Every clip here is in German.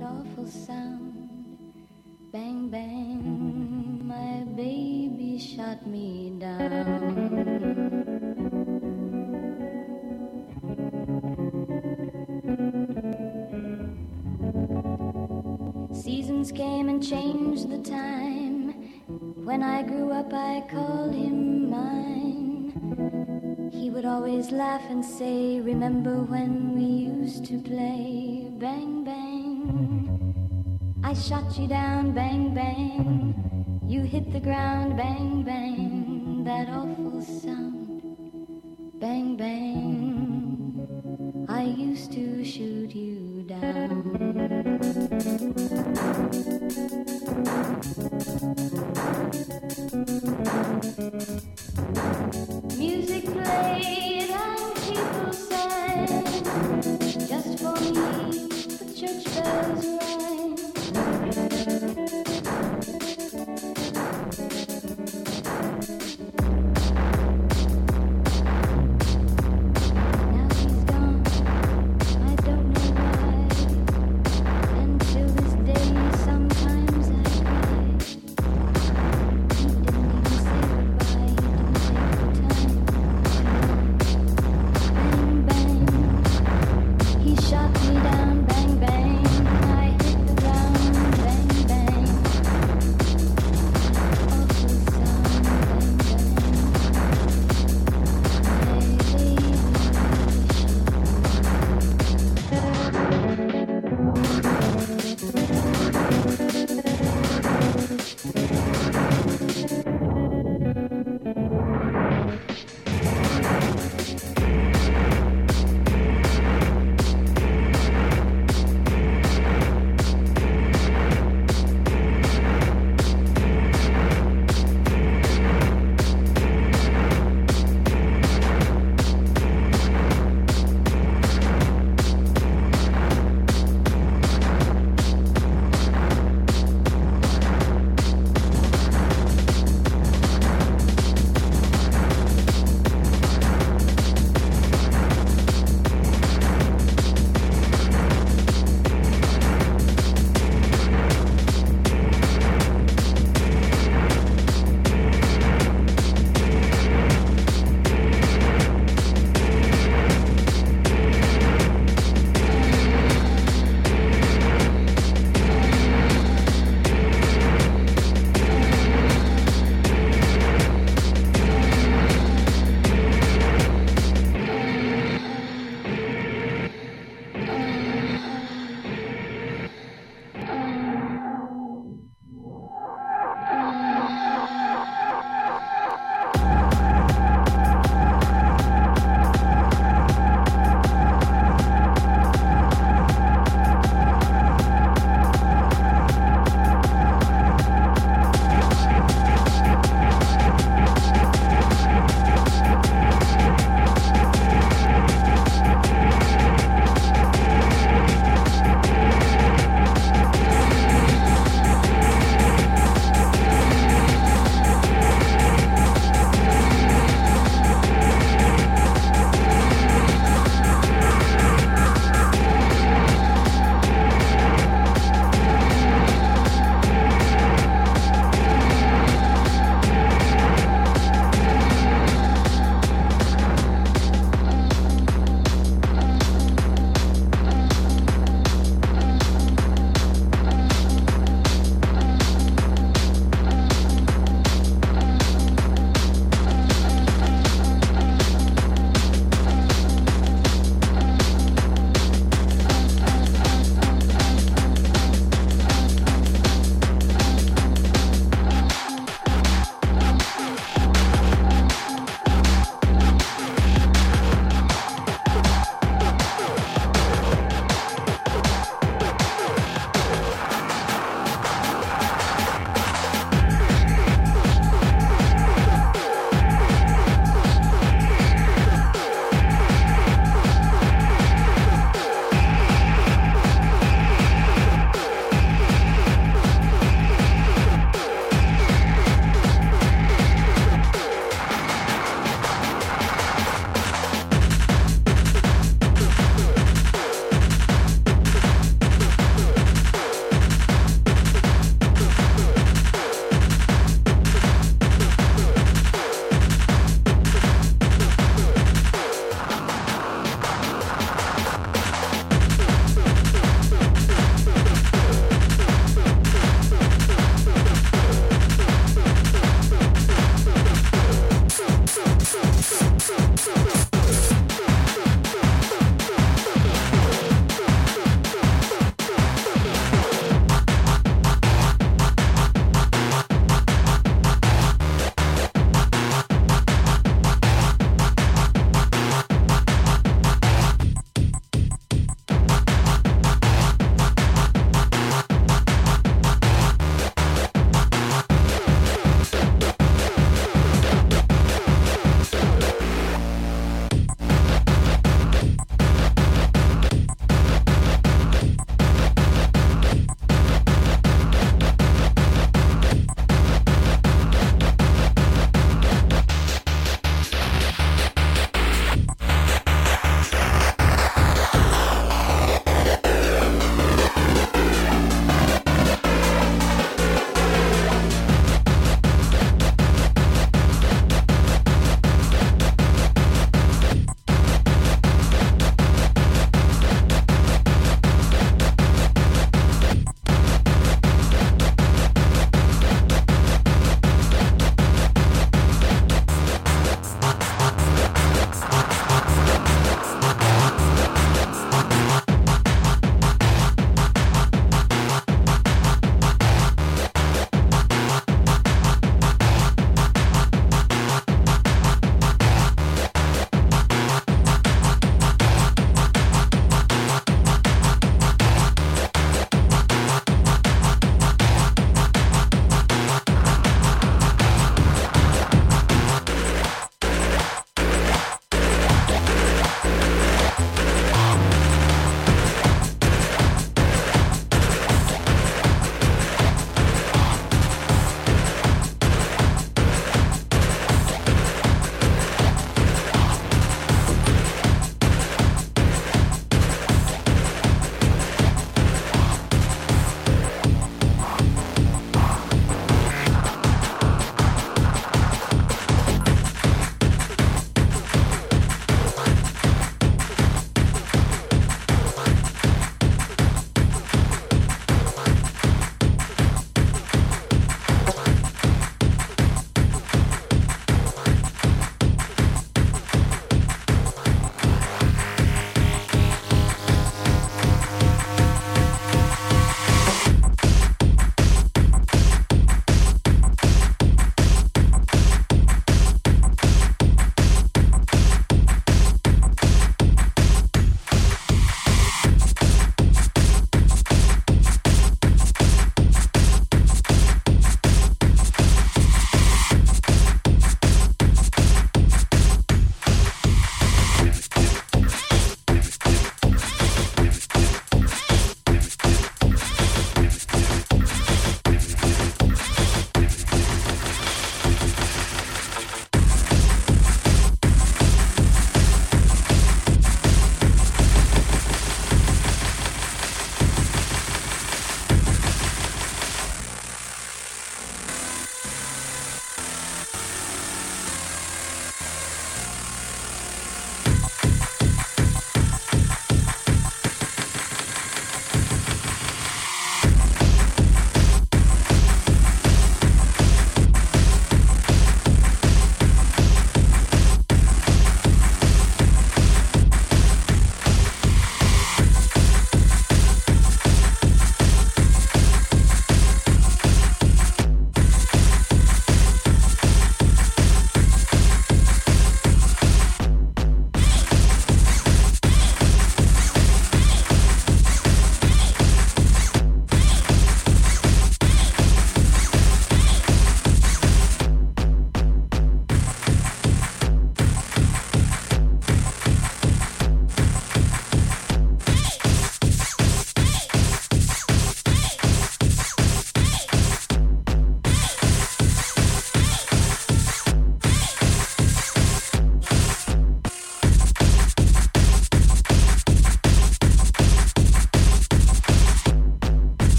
That awful sound. Bang, bang. My baby shot me down. Seasons came and changed the time. When I grew up, I called him mine. He would always laugh and say, Remember when we used to play? Bang, bang. I shot you down, bang, bang. You hit the ground, bang, bang. That awful sound, bang, bang. I used to shoot you down.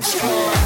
Let's go.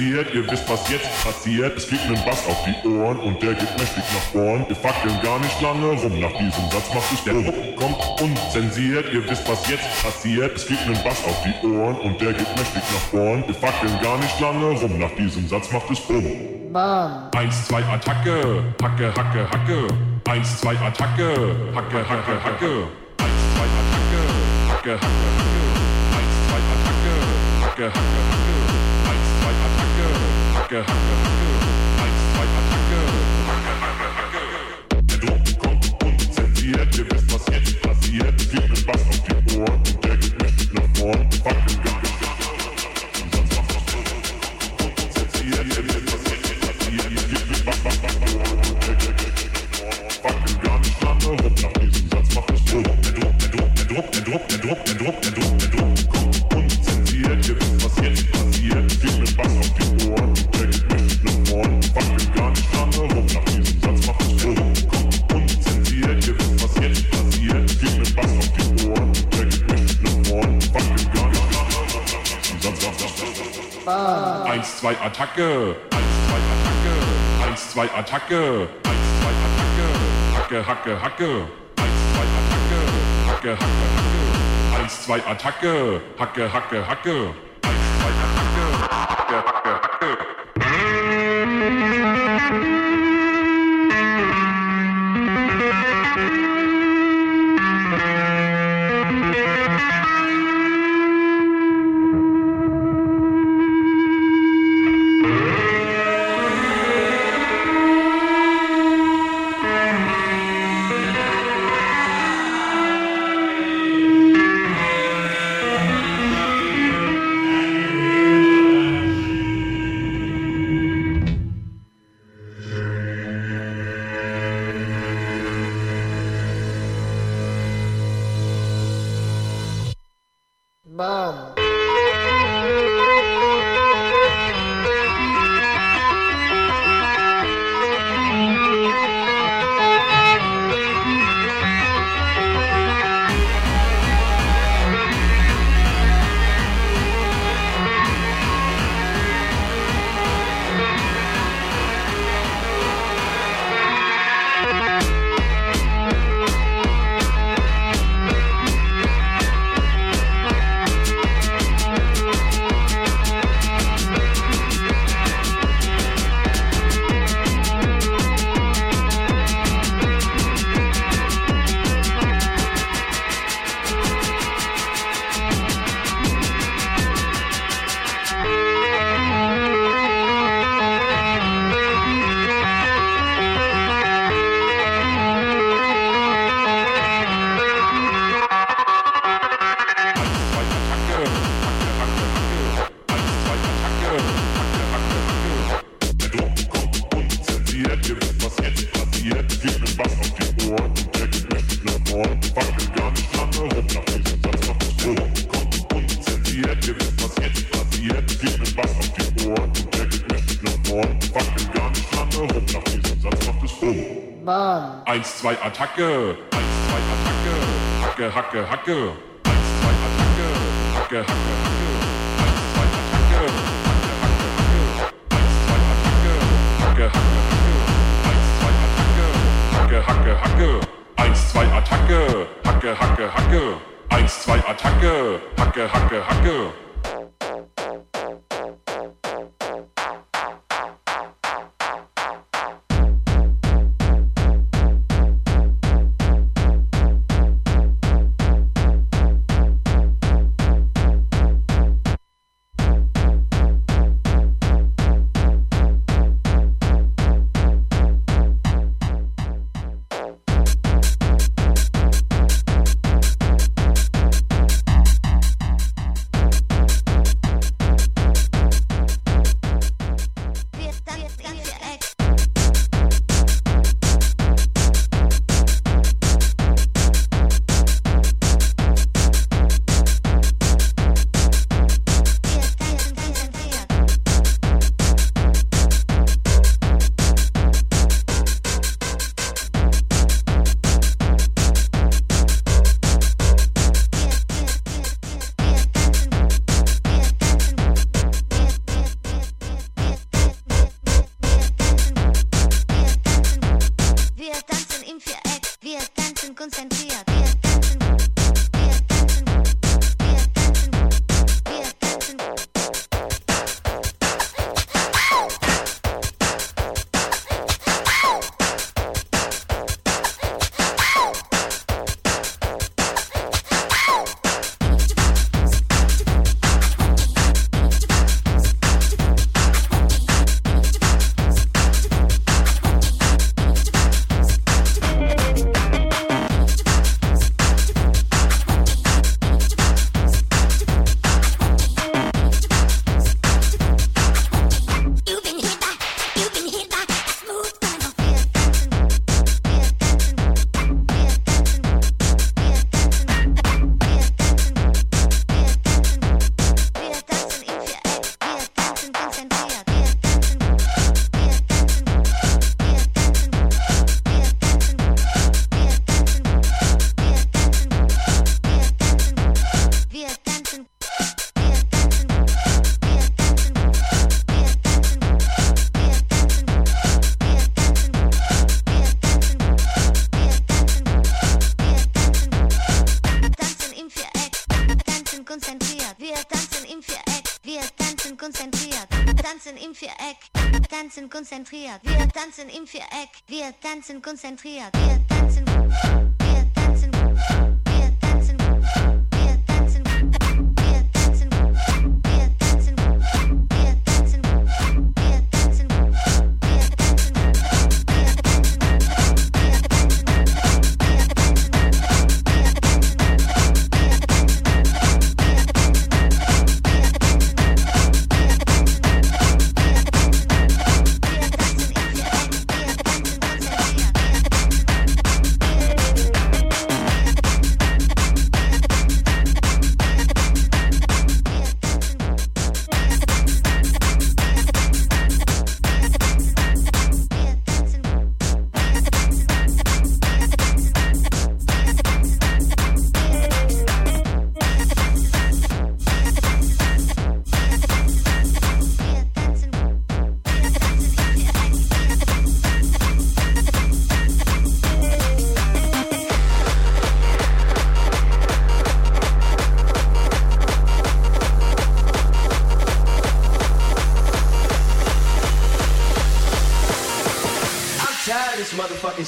Unzensiert. Ihr wisst, was jetzt passiert. Es fliegt ein Bass auf die Ohren und der geht mächtig nach vorn. Wir fackeln gar nicht lange rum. Nach diesem Satz macht es der Druck kommt unzensiert. Ihr wisst, was jetzt passiert. Es fliegt ein Bass auf die Ohren und der geht mächtig nach vorn. Wir fackeln gar nicht lange rum. Nach diesem Satz macht es Bumm. Bam. Eins, zwei, Attacke. Hacke, Hacke, Hacke. Eins, zwei, Attacke. Hacke, Hacke, Hacke. Eins, zwei, Attacke. Hacke, Hacke, Hacke. Eins, zwei, Attacke. Hacke, Hacke, Hacke. Attacke. Eins, zwei, Attacke. Hacke, Hacke. Der Druck kommt unzensiert. Ihr wisst, was jetzt passiert. Es Attacke. Eins, zwei, Attacke. Eins, zwei, Attacke. Eins, zwei, Attacke. Hacke, Hacke, Hacke. Eins, zwei, Attacke. Hacke, Hacke, Hacke. Eins, zwei, Attacke. Hacke, Hacke, Hacke. Bam. Eins, zwei, Attacke. Eins, zwei, Attacke. Hacke, Hacke, Hacke. Eins, zwei, Attacke. Hacke, Hacke, Hacke. Eins, zwei, Attacke. Hacke, Hacke, Hacke. Eins, zwei, Attacke. Hacke, Hacke, Hacke. Eins, zwei, Attacke. Hacke, Hacke, Hacke. Eins, zwei, Attacke. Hacke, Hacke, Hacke. Konzentriert. Wir tanzen im Viereck. Wir tanzen konzentriert. Wir tanzen.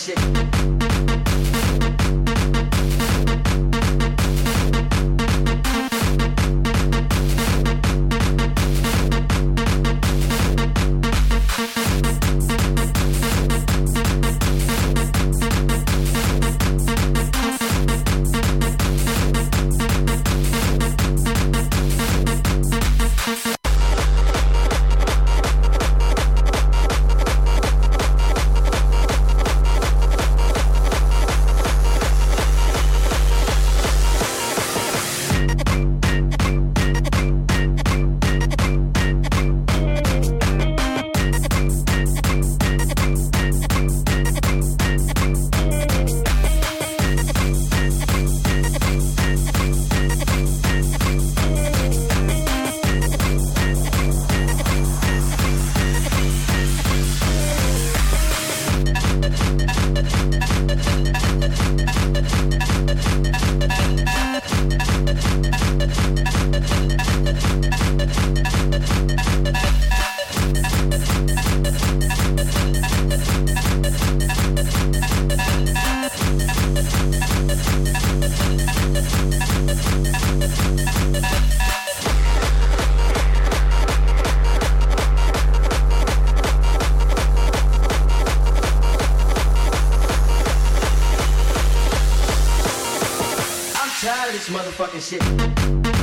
shit. motherfucking shit.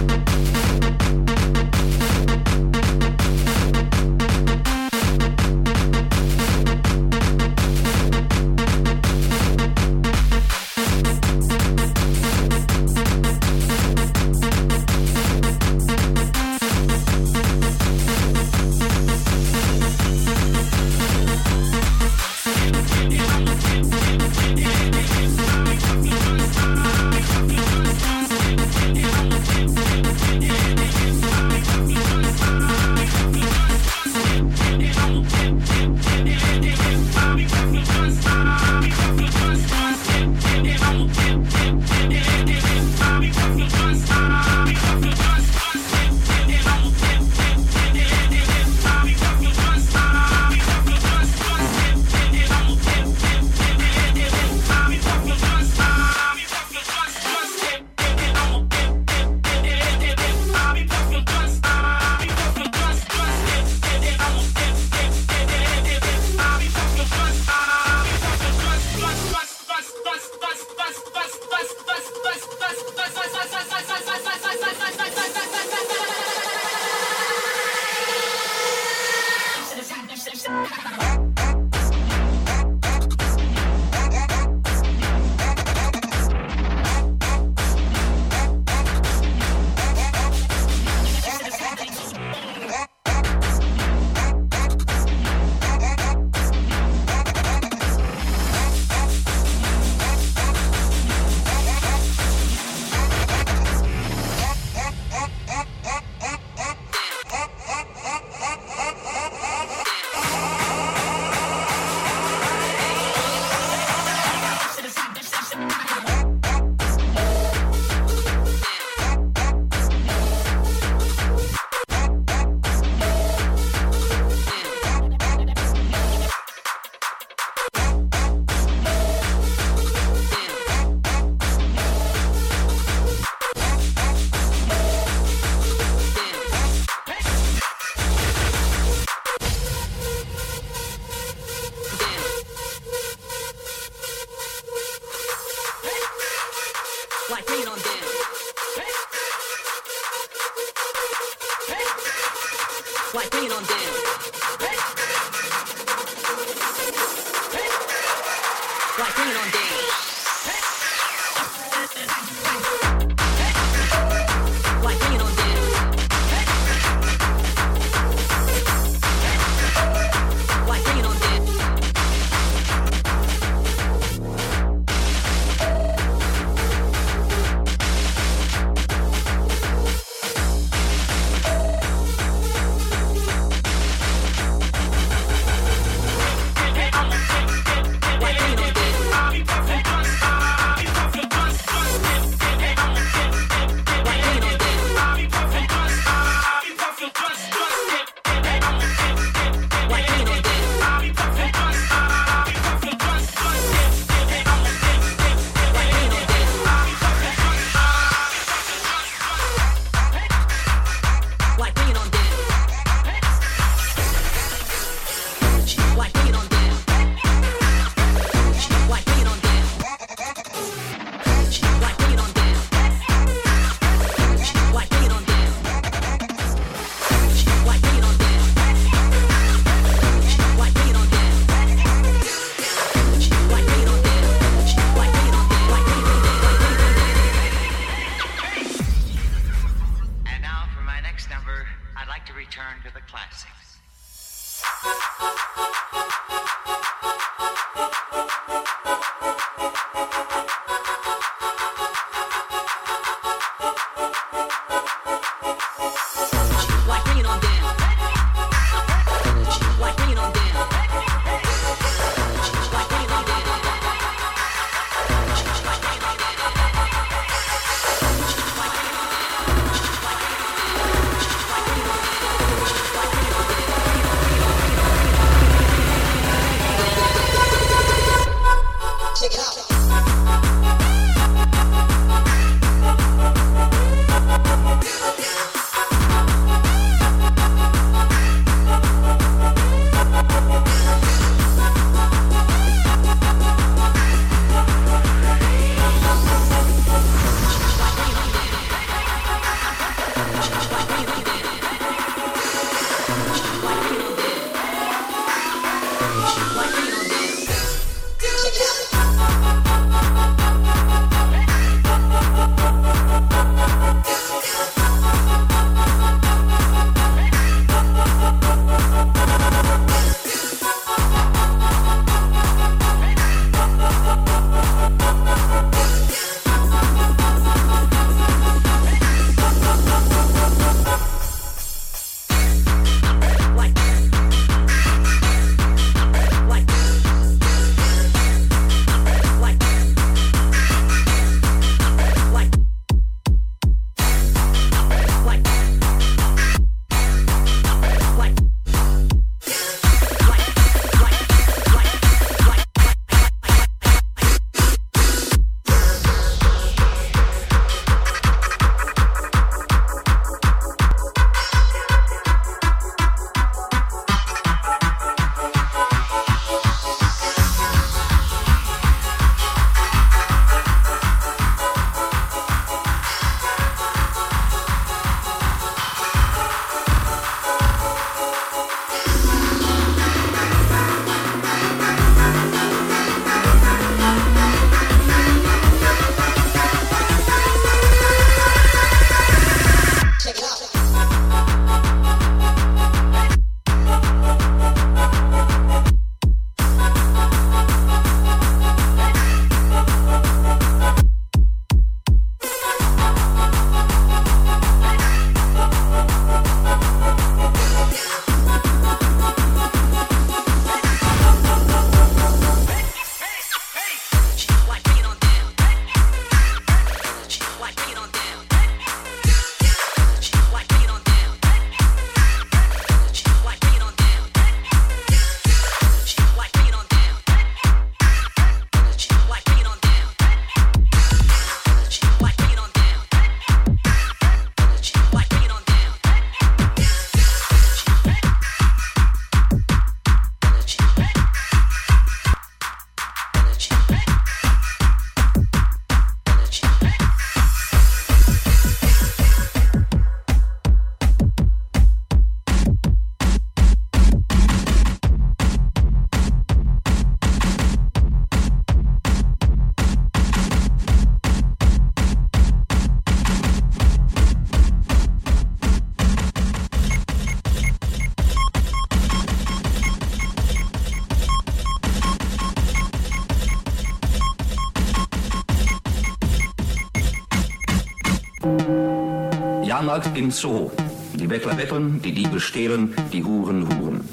Tag im Zoo. Die Bettler betteln, die Diebe stehlen, die Huren huren.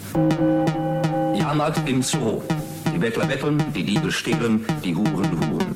Jahrmarkt im Zoo. Die Bettler betteln, die Diebe stehlen, die Huren huren.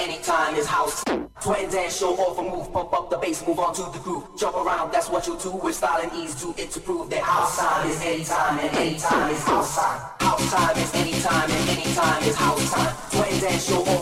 Anytime is house. Twin dance, show off a move, pump up the bass, move on to the groove. Jump around, that's what you do with style and ease. Do it to prove that house time is anytime and anytime is house time. House time is anytime and anytime is house time. Twin dance, show off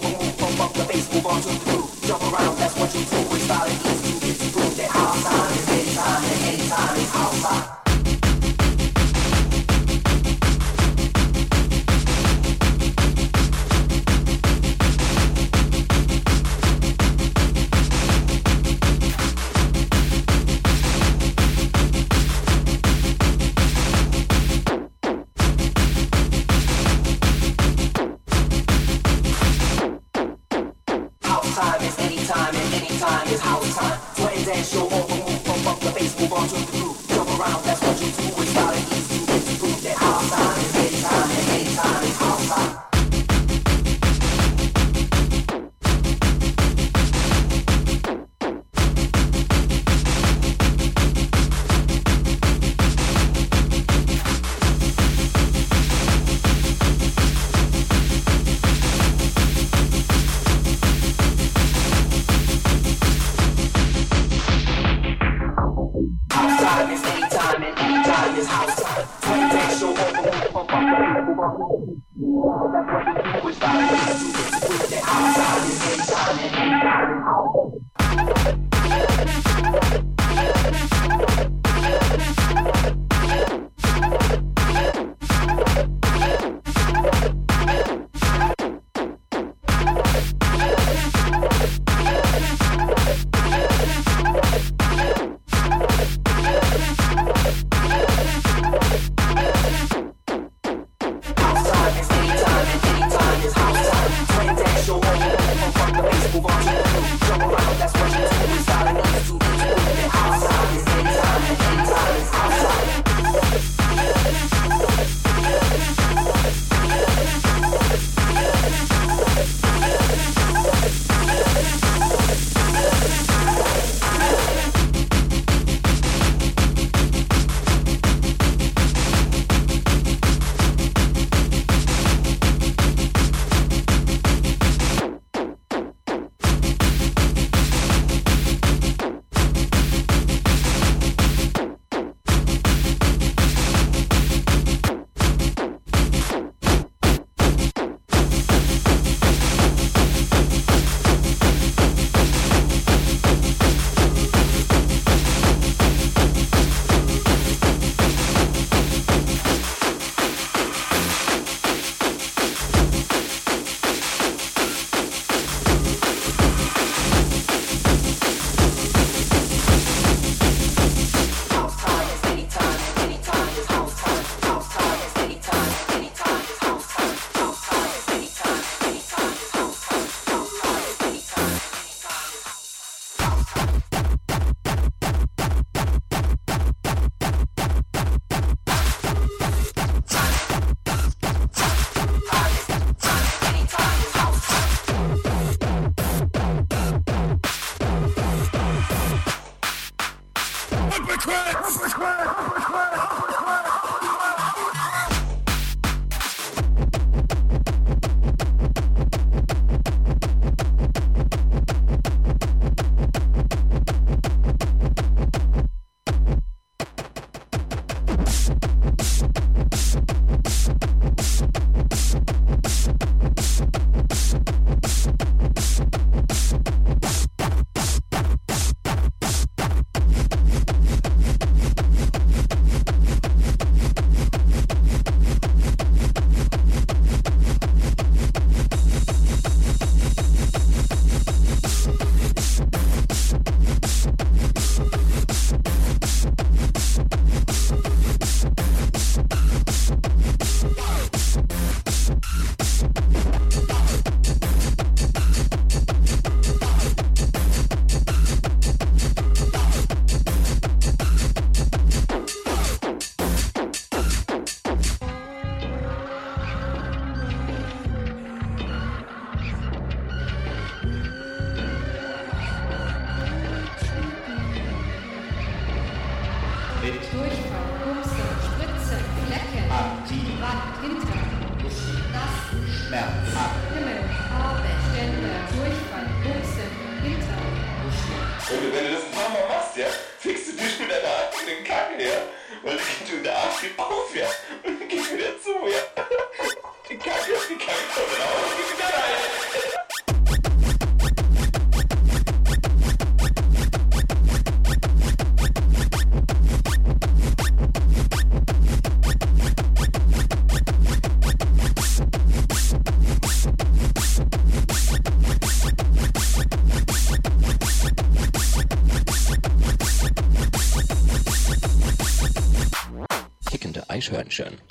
Intervention.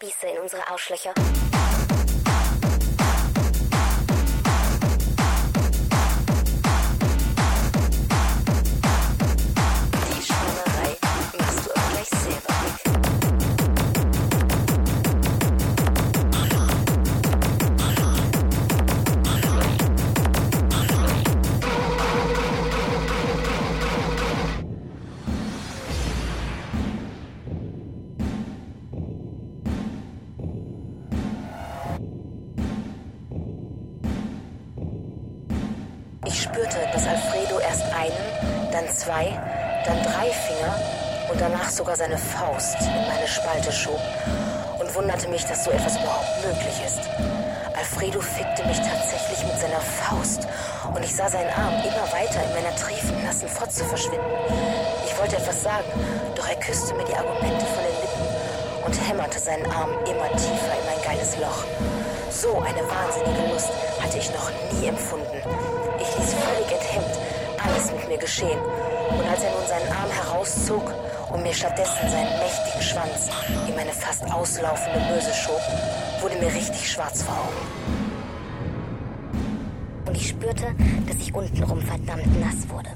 Spieße in unsere Arschlöcher. Seine Faust in meine Spalte schob und wunderte mich, dass so etwas überhaupt möglich ist. Alfredo fickte mich tatsächlich mit seiner Faust und ich sah seinen Arm immer weiter in meiner triefend nassen Fotze verschwinden. Ich wollte etwas sagen, doch er küsste mir die Argumente von den Lippen und hämmerte seinen Arm immer tiefer in mein geiles Loch. So eine wahnsinnige Lust hatte ich noch nie empfunden. Ich ließ völlig enthemmt alles mit mir geschehen. Und als er nun seinen Arm herauszog und mir stattdessen seinen mächtigen Schwanz in meine fast auslaufende Möse schob, wurde mir richtig schwarz vor Augen. Und ich spürte, dass ich untenrum verdammt nass wurde.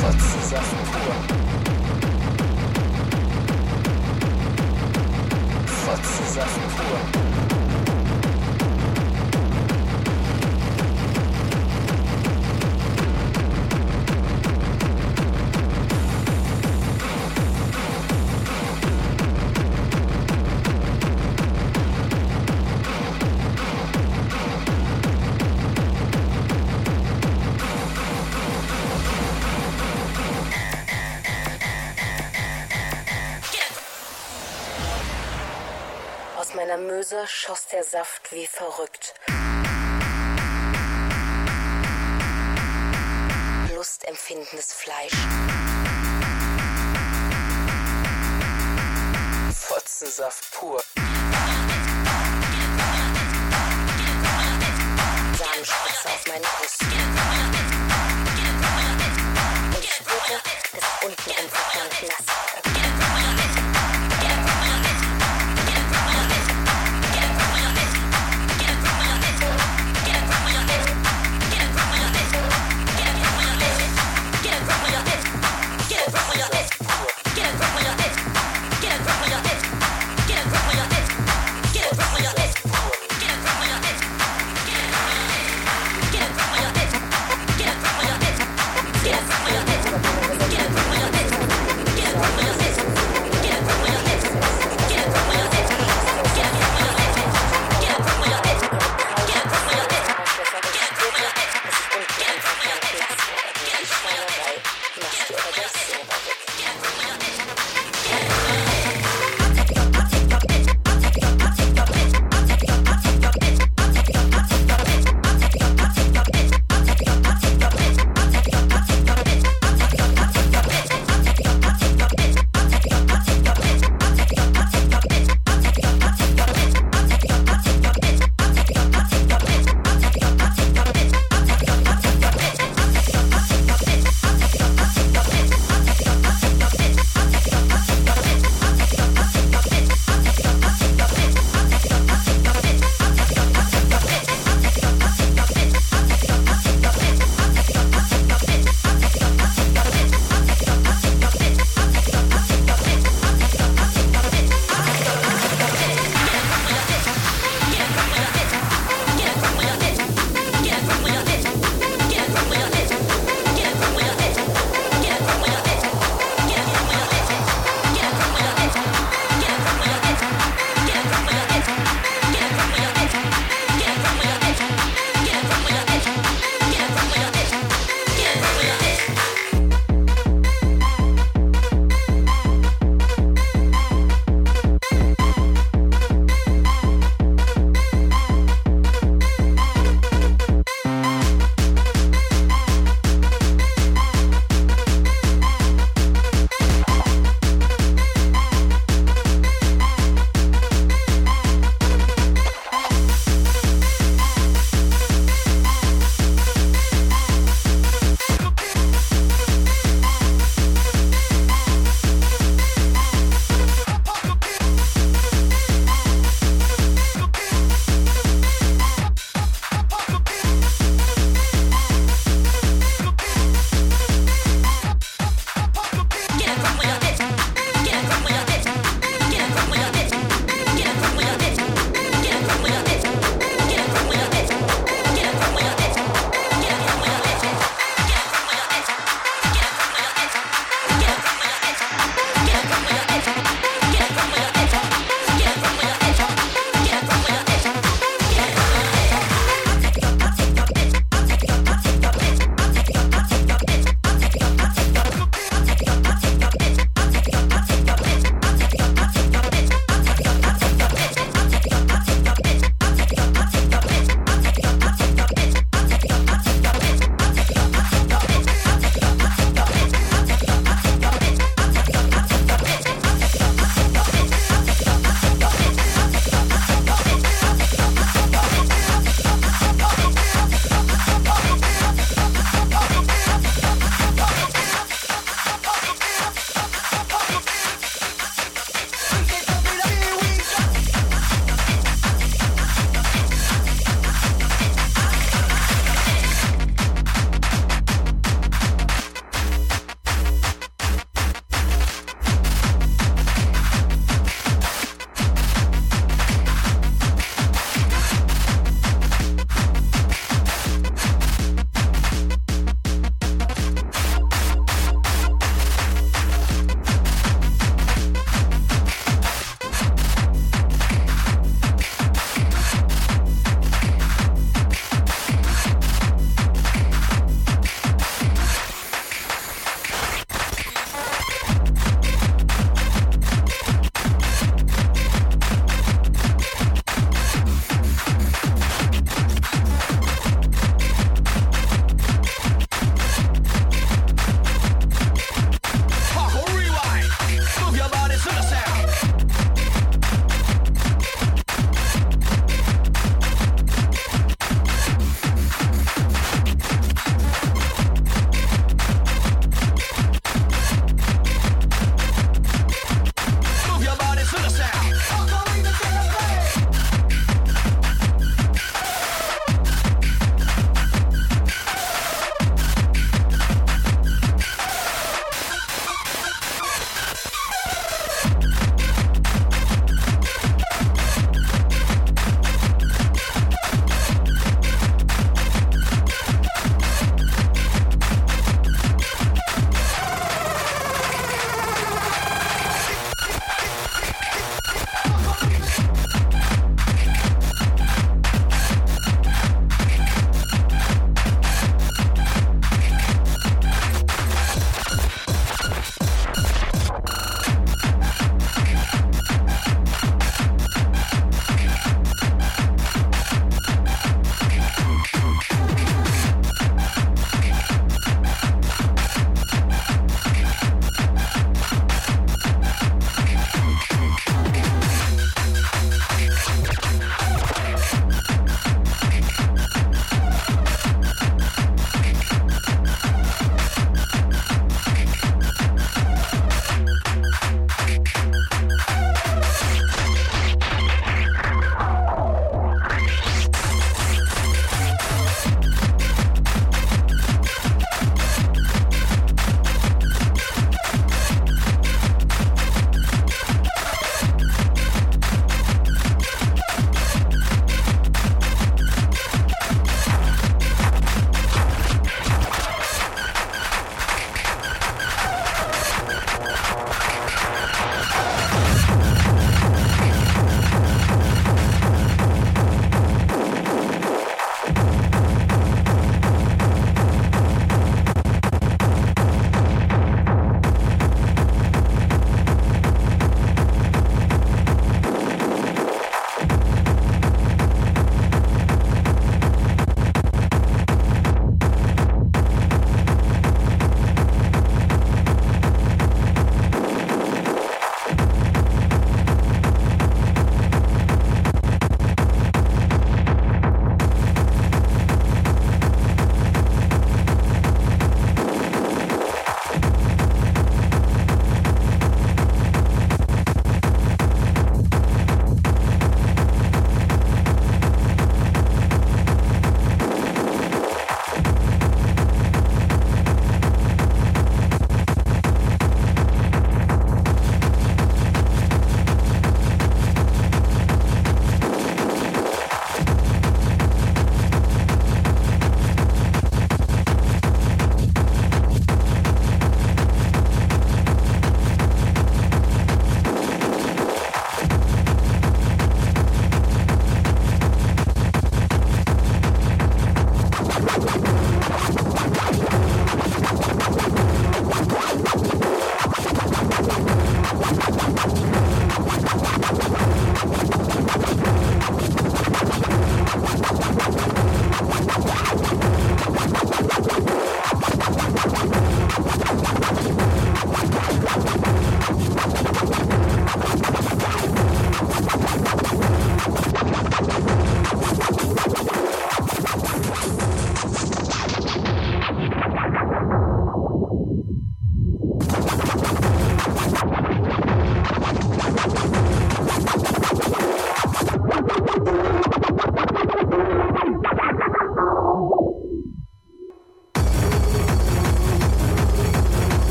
Fotzensaft pur. Fotzensaft pur. Verrückt. Lustempfindendes Fleisch. Fotzensaft pur. Samenspritze auf meinen Brust. Und ich spürte, dass untenrum verdammt nass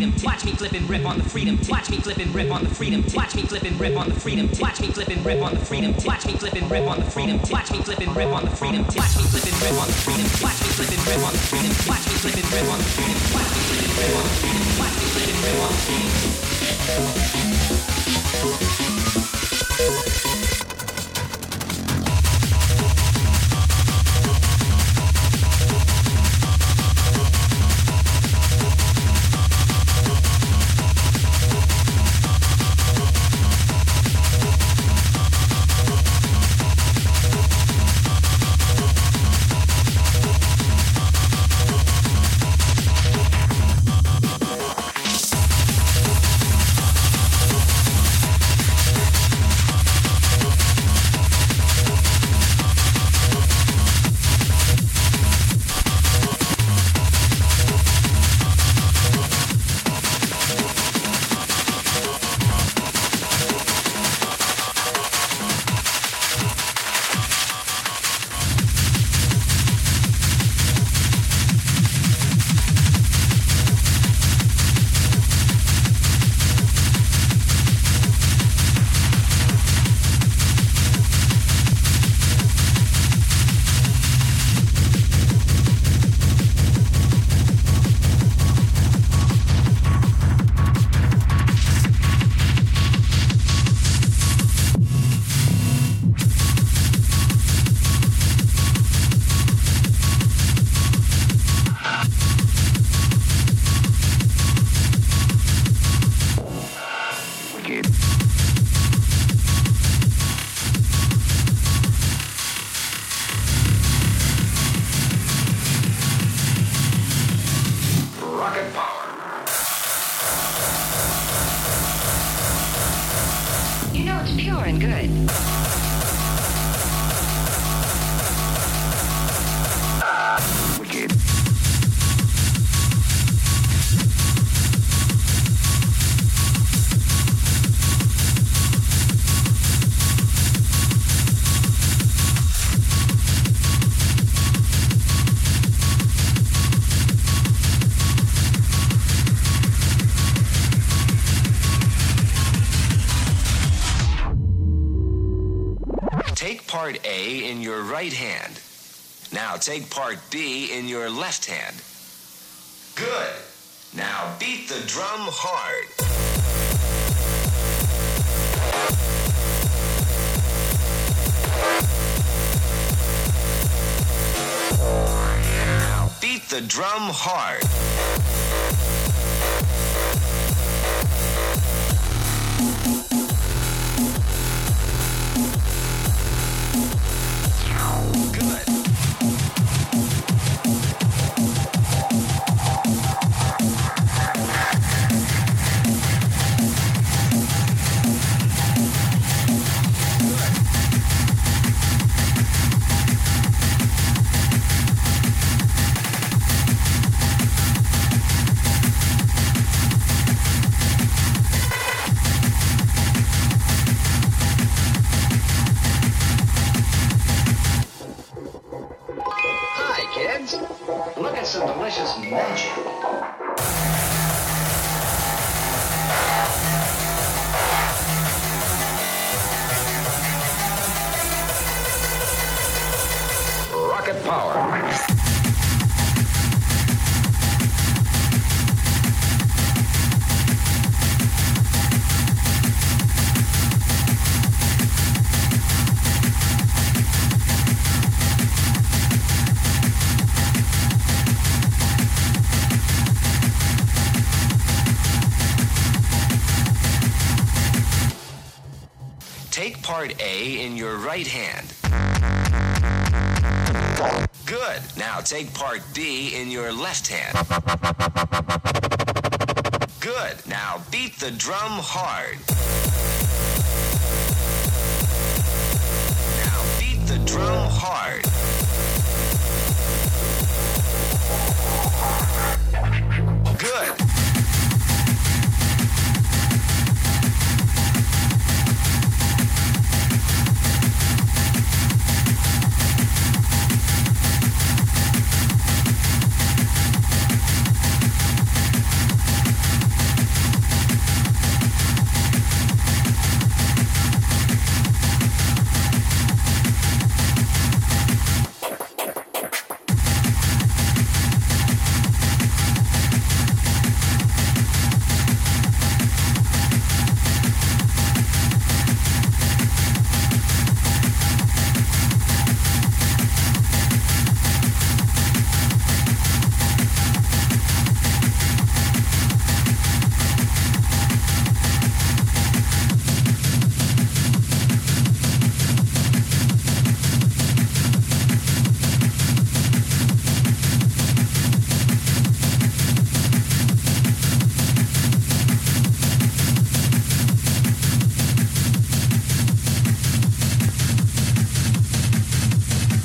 freedom. Watch me flip and rip on the freedom. Watch me flip and rip on the freedom. Watch me flip and rip on the freedom. Watch me flip and rip on the freedom. Watch me flip and rip on the freedom. Watch me flip and rip on the freedom. Watch me flip and rip on the freedom. Watch me flip and rip on the freedom. Watch me flip and rip on the freedom. Watch me flip and rip on the freedom. Watch me flip and rip on the freedom. Right hand. Now take part B in your left hand. Good. Now beat the drum hard. Now beat the drum hard. Take part B in your left hand.